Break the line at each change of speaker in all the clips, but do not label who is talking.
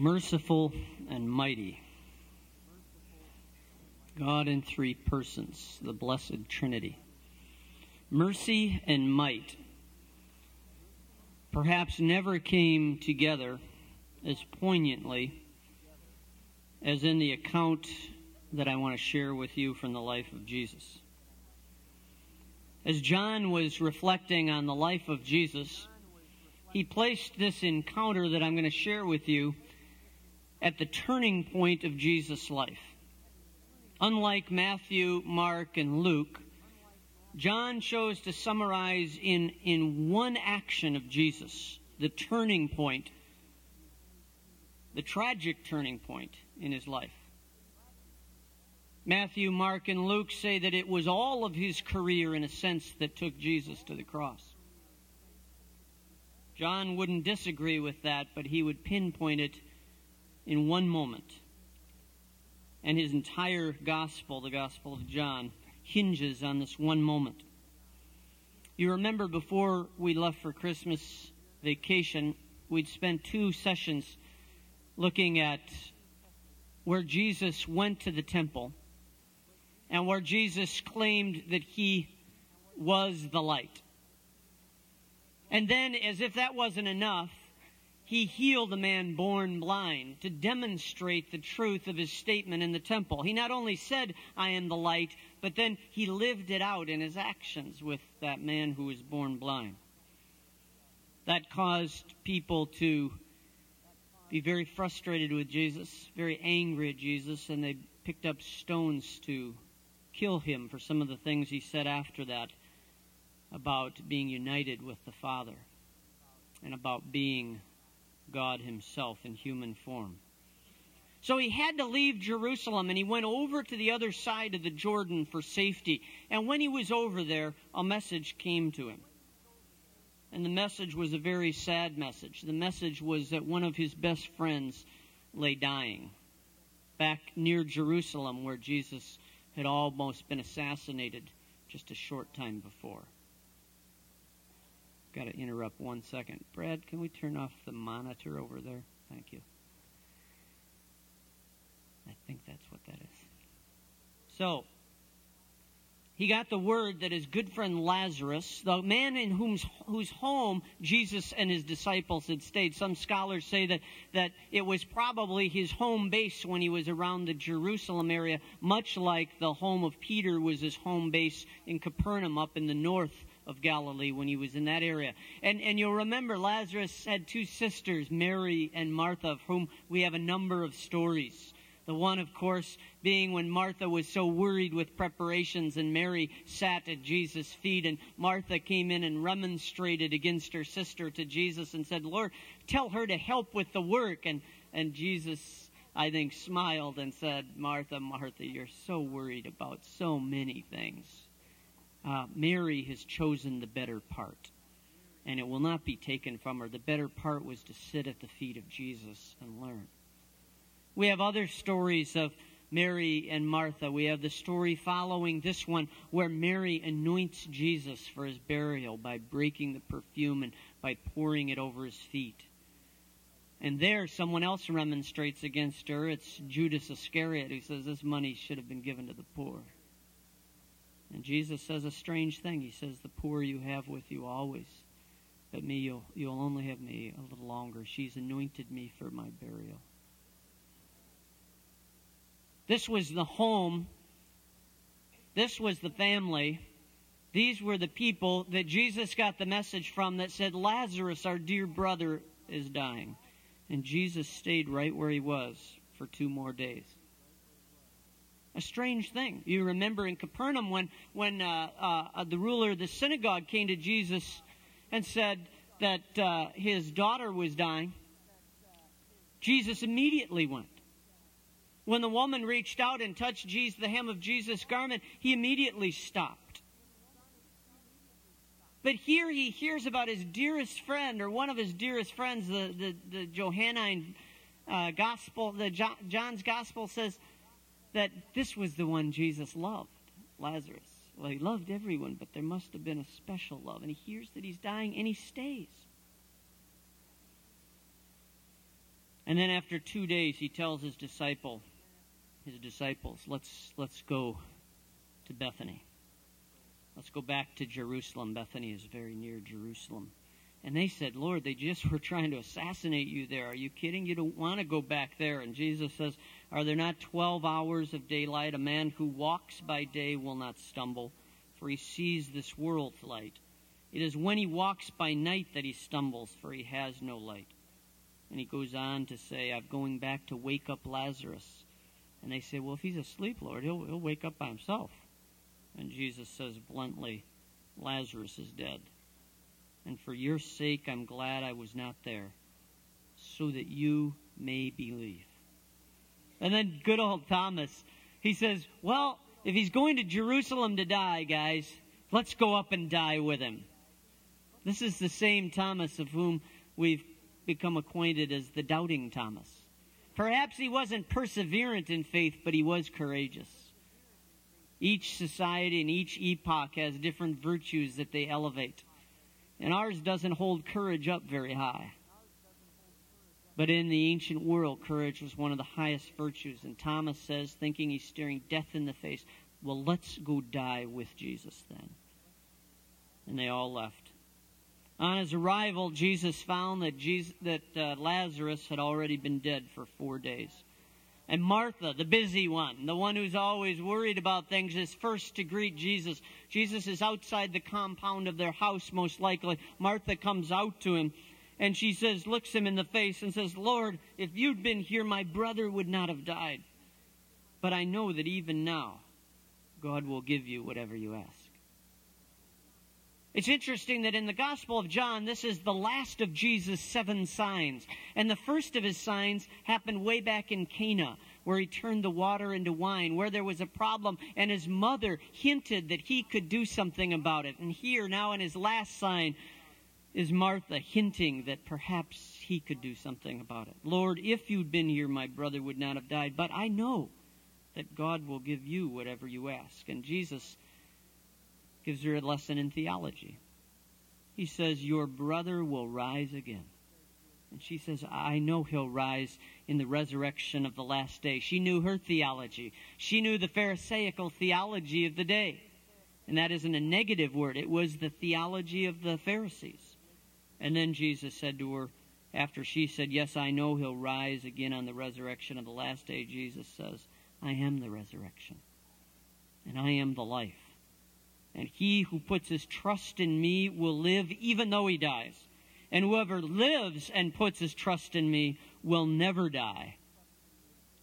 merciful and mighty. God in three persons, the blessed Trinity. Mercy and might perhaps never came together as poignantly as in the account that I want to share with you from the life of Jesus. As John was reflecting on the life of Jesus, he placed this encounter that I'm going to share with you at the turning point of Jesus' life. Unlike Matthew, Mark, and Luke, John chose to summarize in, in one action of Jesus the turning point, the tragic turning point in his life. Matthew, Mark, and Luke say that it was all of his career, in a sense, that took Jesus to the cross. John wouldn't disagree with that, but he would pinpoint it in one moment. And his entire gospel, the Gospel of John, hinges on this one moment. You remember before we left for Christmas vacation, we'd spent two sessions looking at where Jesus went to the temple and where Jesus claimed that he was the light. And then, as if that wasn't enough, he healed a man born blind to demonstrate the truth of his statement in the temple. He not only said, I am the light, but then he lived it out in his actions with that man who was born blind. That caused people to be very frustrated with Jesus, very angry at Jesus, and they picked up stones to kill him for some of the things he said after that about being united with the Father and about being God Himself in human form. So he had to leave Jerusalem and he went over to the other side of the Jordan for safety. And when he was over there, a message came to him. And the message was a very sad message. The message was that one of his best friends lay dying back near Jerusalem where Jesus had almost been assassinated just a short time before. Got to interrupt one second. Brad, can we turn off the monitor over there? Thank you. I think that's what that is. So, he got the word that his good friend Lazarus, the man in whom's, whose home Jesus and his disciples had stayed, some scholars say that, that it was probably his home base when he was around the Jerusalem area, much like the home of Peter was his home base in Capernaum up in the north of Galilee when he was in that area. And, and you'll remember Lazarus had two sisters, Mary and Martha, of whom we have a number of stories. The one, of course, being when Martha was so worried with preparations and Mary sat at Jesus' feet and Martha came in and remonstrated against her sister to Jesus and said, Lord, tell her to help with the work. And, and Jesus, I think, smiled and said, Martha, Martha, you're so worried about so many things. Uh, Mary has chosen the better part, and it will not be taken from her. The better part was to sit at the feet of Jesus and learn. We have other stories of Mary and Martha. We have the story following this one where Mary anoints Jesus for his burial by breaking the perfume and by pouring it over his feet. And there, someone else remonstrates against her. It's Judas Iscariot who says this money should have been given to the poor. And Jesus says a strange thing. He says, The poor you have with you always, but me, you'll, you'll only have me a little longer. She's anointed me for my burial. This was the home. This was the family. These were the people that Jesus got the message from that said, Lazarus, our dear brother, is dying. And Jesus stayed right where he was for two more days. A strange thing. You remember in Capernaum when, when uh, uh, the ruler of the synagogue came to Jesus and said that uh, his daughter was dying, Jesus immediately went. When the woman reached out and touched Jesus, the hem of Jesus' garment, he immediately stopped. But here he hears about his dearest friend, or one of his dearest friends, the, the, the Johannine uh, gospel, the John, John's gospel says that this was the one Jesus loved, Lazarus. Well, he loved everyone, but there must have been a special love. And he hears that he's dying, and he stays. And then after two days, he tells his disciple, his disciples, let's, let's go to Bethany. Let's go back to Jerusalem. Bethany is very near Jerusalem. And they said, Lord, they just were trying to assassinate you there. Are you kidding? You don't want to go back there. And Jesus says, Are there not 12 hours of daylight? A man who walks by day will not stumble, for he sees this world's light. It is when he walks by night that he stumbles, for he has no light. And he goes on to say, I'm going back to wake up Lazarus. And they say, Well, if he's asleep, Lord, he'll, he'll wake up by himself. And Jesus says bluntly, Lazarus is dead. And for your sake, I'm glad I was not there, so that you may believe. And then good old Thomas, he says, Well, if he's going to Jerusalem to die, guys, let's go up and die with him. This is the same Thomas of whom we've become acquainted as the doubting Thomas. Perhaps he wasn't perseverant in faith, but he was courageous. Each society and each epoch has different virtues that they elevate. And ours doesn't hold courage up very high. But in the ancient world, courage was one of the highest virtues. And Thomas says, thinking he's staring death in the face, well, let's go die with Jesus then. And they all left. On his arrival, Jesus found that, Jesus, that uh, Lazarus had already been dead for four days. And Martha, the busy one, the one who's always worried about things, is first to greet Jesus. Jesus is outside the compound of their house, most likely. Martha comes out to him and she says, looks him in the face and says, Lord, if you'd been here, my brother would not have died. But I know that even now, God will give you whatever you ask. It's interesting that in the Gospel of John, this is the last of Jesus' seven signs. And the first of his signs happened way back in Cana, where he turned the water into wine, where there was a problem, and his mother hinted that he could do something about it. And here, now in his last sign, is Martha hinting that perhaps he could do something about it. Lord, if you'd been here, my brother would not have died. But I know that God will give you whatever you ask. And Jesus gives her a lesson in theology. He says, Your brother will rise again. And she says, I know he'll rise in the resurrection of the last day. She knew her theology. She knew the Pharisaical theology of the day. And that isn't a negative word, it was the theology of the Pharisees. And then Jesus said to her, after she said, Yes, I know he'll rise again on the resurrection of the last day, Jesus says, I am the resurrection, and I am the life. And he who puts his trust in me will live even though he dies. And whoever lives and puts his trust in me will never die.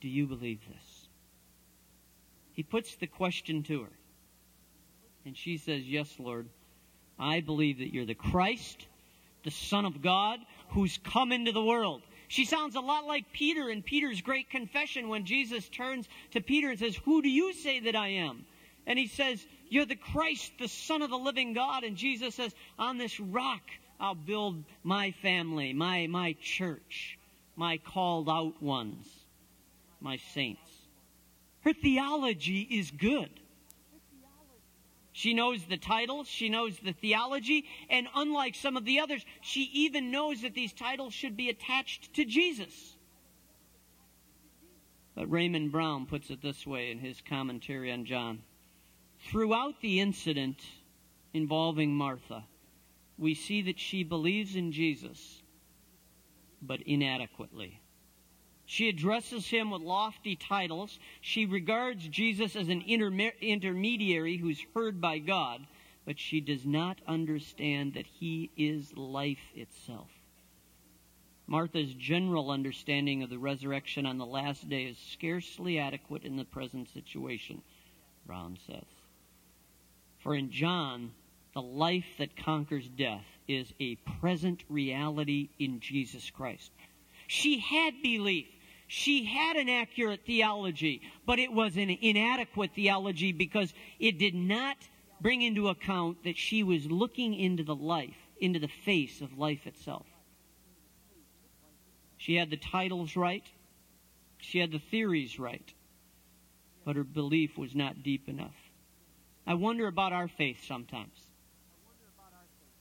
Do you believe this? He puts the question to her. And she says, Yes, Lord. I believe that you're the Christ, the Son of God, who's come into the world. She sounds a lot like Peter in Peter's great confession when Jesus turns to Peter and says, Who do you say that I am? And he says, you're the Christ, the Son of the living God. And Jesus says, On this rock I'll build my family, my, my church, my called out ones, my saints. Her theology is good. She knows the titles, she knows the theology, and unlike some of the others, she even knows that these titles should be attached to Jesus. But Raymond Brown puts it this way in his commentary on John. Throughout the incident involving Martha, we see that she believes in Jesus, but inadequately. She addresses him with lofty titles. She regards Jesus as an intermediary who's heard by God, but she does not understand that he is life itself. Martha's general understanding of the resurrection on the last day is scarcely adequate in the present situation, Brown says. For in John, the life that conquers death is a present reality in Jesus Christ. She had belief. She had an accurate theology, but it was an inadequate theology because it did not bring into account that she was looking into the life, into the face of life itself. She had the titles right. She had the theories right. But her belief was not deep enough. I wonder about our faith sometimes.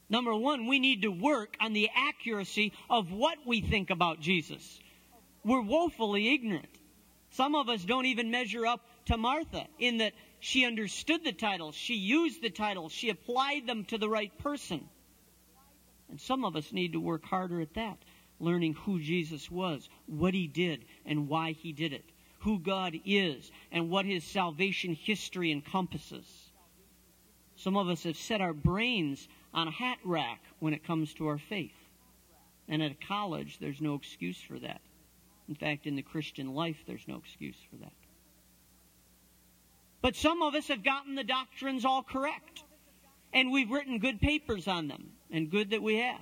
Number one, we need to work on the accuracy of what we think about Jesus. We're woefully ignorant. Some of us don't even measure up to Martha in that she understood the titles, she used the titles, she applied them to the right person. And some of us need to work harder at that, learning who Jesus was, what he did, and why he did it, who God is, and what his salvation history encompasses. Some of us have set our brains on a hat rack when it comes to our faith. And at a college, there's no excuse for that. In fact, in the Christian life, there's no excuse for that. But some of us have gotten the doctrines all correct. And we've written good papers on them, and good that we have.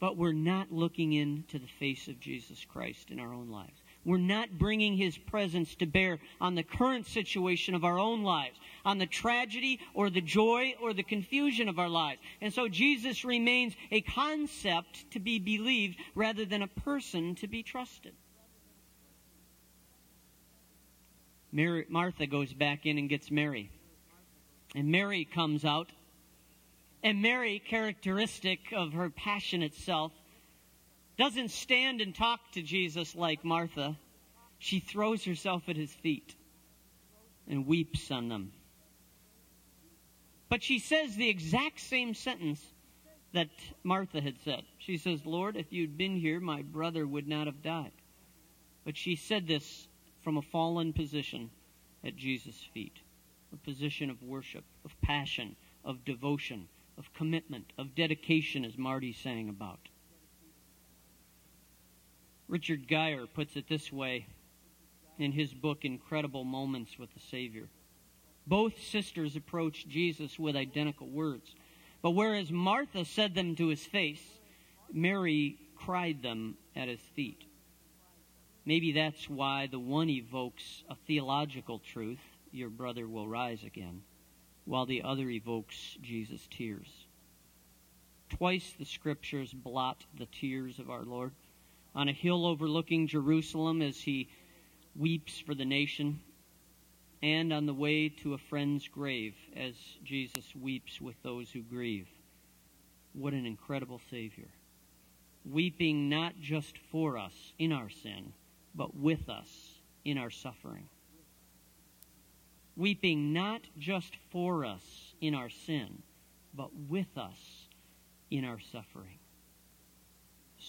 But we're not looking into the face of Jesus Christ in our own lives. We're not bringing his presence to bear on the current situation of our own lives, on the tragedy or the joy or the confusion of our lives. And so Jesus remains a concept to be believed rather than a person to be trusted. Mary, Martha goes back in and gets Mary. And Mary comes out. And Mary, characteristic of her passionate self, doesn't stand and talk to Jesus like Martha. She throws herself at his feet and weeps on them. But she says the exact same sentence that Martha had said. She says, Lord, if you'd been here, my brother would not have died. But she said this from a fallen position at Jesus' feet a position of worship, of passion, of devotion, of commitment, of dedication, as Marty sang about. Richard Gire puts it this way in his book, Incredible Moments with the Savior. Both sisters approached Jesus with identical words, but whereas Martha said them to his face, Mary cried them at his feet. Maybe that's why the one evokes a theological truth, your brother will rise again, while the other evokes Jesus' tears. Twice the scriptures blot the tears of our Lord on a hill overlooking Jerusalem as he weeps for the nation, and on the way to a friend's grave as Jesus weeps with those who grieve. What an incredible Savior. Weeping not just for us in our sin, but with us in our suffering. Weeping not just for us in our sin, but with us in our suffering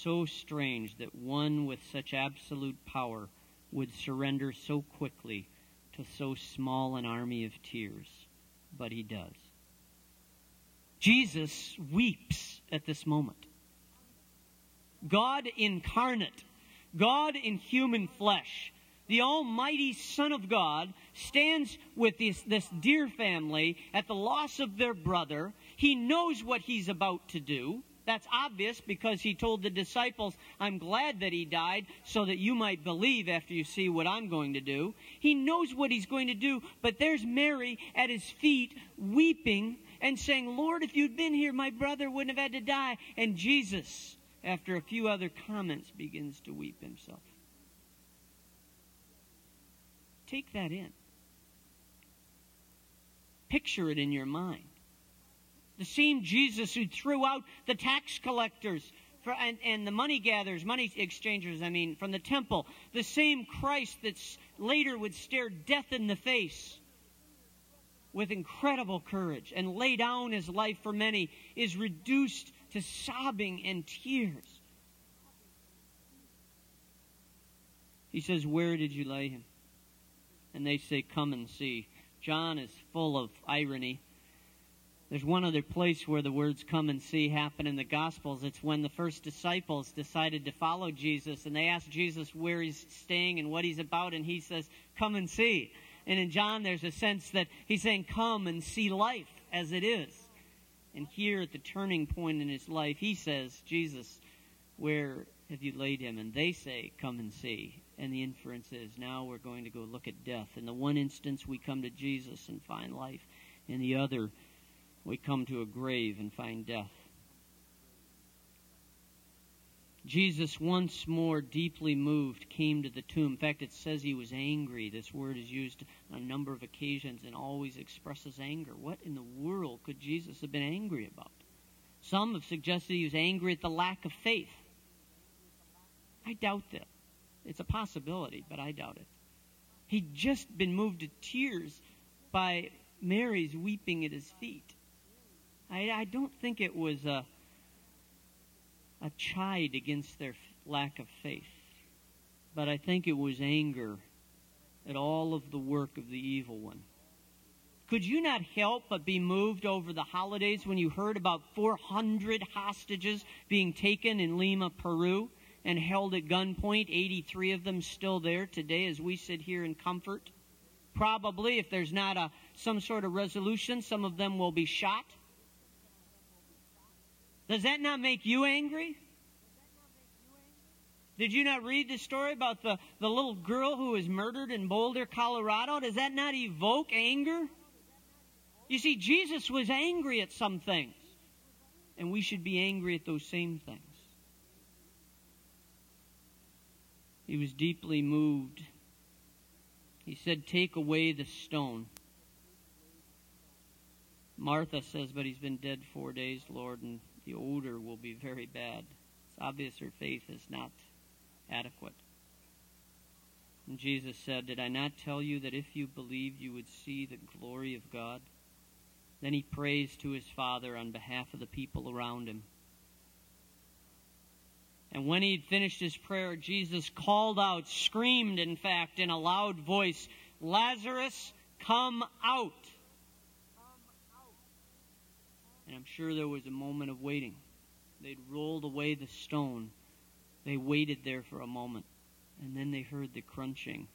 so strange that one with such absolute power would surrender so quickly to so small an army of tears, but he does. Jesus weeps at this moment. God incarnate, God in human flesh, the Almighty Son of God stands with this, this dear family at the loss of their brother. He knows what he's about to do. That's obvious because he told the disciples, I'm glad that he died so that you might believe after you see what I'm going to do. He knows what he's going to do, but there's Mary at his feet weeping and saying, Lord, if you'd been here, my brother wouldn't have had to die. And Jesus, after a few other comments, begins to weep himself. Take that in. Picture it in your mind. The same Jesus who threw out the tax collectors for, and, and the money gatherers, money exchangers, I mean, from the temple. The same Christ that later would stare death in the face with incredible courage and lay down his life for many is reduced to sobbing and tears. He says, Where did you lay him? And they say, Come and see. John is full of irony. There's one other place where the words come and see happen in the Gospels. It's when the first disciples decided to follow Jesus and they asked Jesus where he's staying and what he's about, and he says, Come and see. And in John, there's a sense that he's saying, Come and see life as it is. And here at the turning point in his life, he says, Jesus, where have you laid him? And they say, Come and see. And the inference is, now we're going to go look at death. In the one instance, we come to Jesus and find life. In the other, we come to a grave and find death. Jesus, once more deeply moved, came to the tomb. In fact, it says he was angry. This word is used on a number of occasions and always expresses anger. What in the world could Jesus have been angry about? Some have suggested he was angry at the lack of faith. I doubt that. It's a possibility, but I doubt it. He'd just been moved to tears by Mary's weeping at his feet. I, I don't think it was a, a chide against their lack of faith, but I think it was anger at all of the work of the evil one. Could you not help but be moved over the holidays when you heard about 400 hostages being taken in Lima, Peru, and held at gunpoint, 83 of them still there today as we sit here in comfort? Probably, if there's not a, some sort of resolution, some of them will be shot. Does that not make you angry? Did you not read the story about the, the little girl who was murdered in Boulder, Colorado? Does that not evoke anger? You see, Jesus was angry at some things, and we should be angry at those same things. He was deeply moved. He said, Take away the stone. Martha says, But he's been dead four days, Lord, and the odor will be very bad. It's obvious her faith is not adequate. And Jesus said, Did I not tell you that if you believed, you would see the glory of God? Then he prays to his Father on behalf of the people around him. And when he'd finished his prayer, Jesus called out, screamed, in fact, in a loud voice, Lazarus, come out. And I'm sure there was a moment of waiting. They'd rolled away the stone. They waited there for a moment. And then they heard the crunching,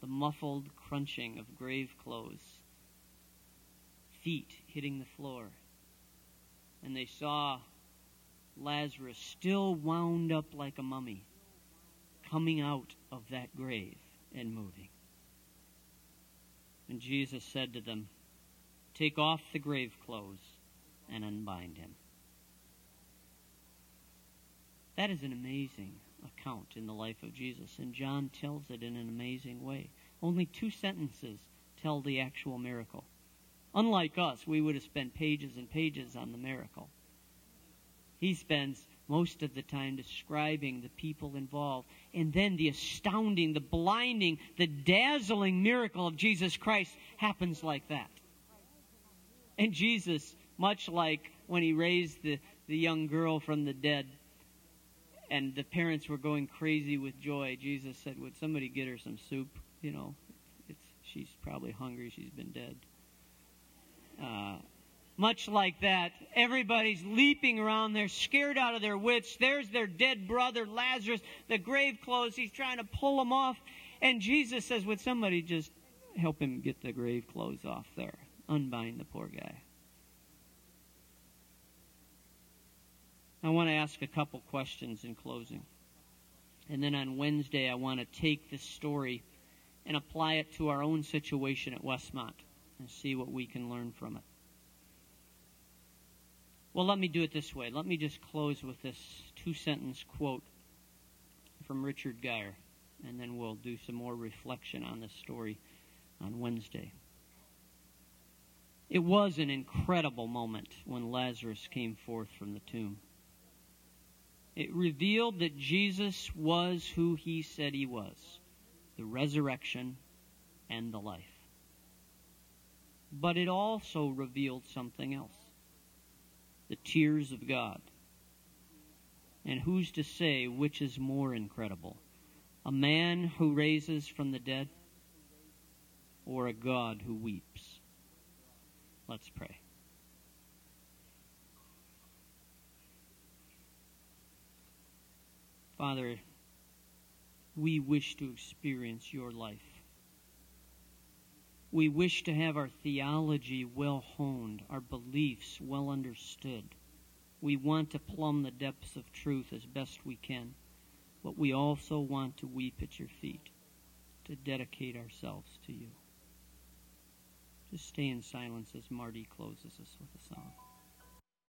the muffled crunching of grave clothes, feet hitting the floor. And they saw Lazarus, still wound up like a mummy, coming out of that grave and moving. And Jesus said to them, Take off the grave clothes and unbind him. That is an amazing account in the life of Jesus, and John tells it in an amazing way. Only two sentences tell the actual miracle. Unlike us, we would have spent pages and pages on the miracle. He spends most of the time describing the people involved. And then the astounding, the blinding, the dazzling miracle of Jesus Christ happens like that. And Jesus much like when he raised the, the young girl from the dead and the parents were going crazy with joy. Jesus said, Would somebody get her some soup? You know, it's, she's probably hungry. She's been dead. Uh, much like that, everybody's leaping around. They're scared out of their wits. There's their dead brother, Lazarus, the grave clothes. He's trying to pull them off. And Jesus says, Would somebody just help him get the grave clothes off there? Unbind the poor guy. I want to ask a couple questions in closing. And then on Wednesday, I want to take this story and apply it to our own situation at Westmont and see what we can learn from it. Well, let me do it this way. Let me just close with this two sentence quote from Richard Gire, and then we'll do some more reflection on this story on Wednesday. It was an incredible moment when Lazarus came forth from the tomb. It revealed that Jesus was who he said he was the resurrection and the life. But it also revealed something else the tears of God. And who's to say which is more incredible? A man who raises from the dead or a God who weeps? Let's pray. Father, we wish to experience your life. We wish to have our theology well honed, our beliefs well understood. We want to plumb the depths of truth as best we can, but we also want to weep at your feet, to dedicate ourselves to you. Just stay in silence as Marty closes us with a song.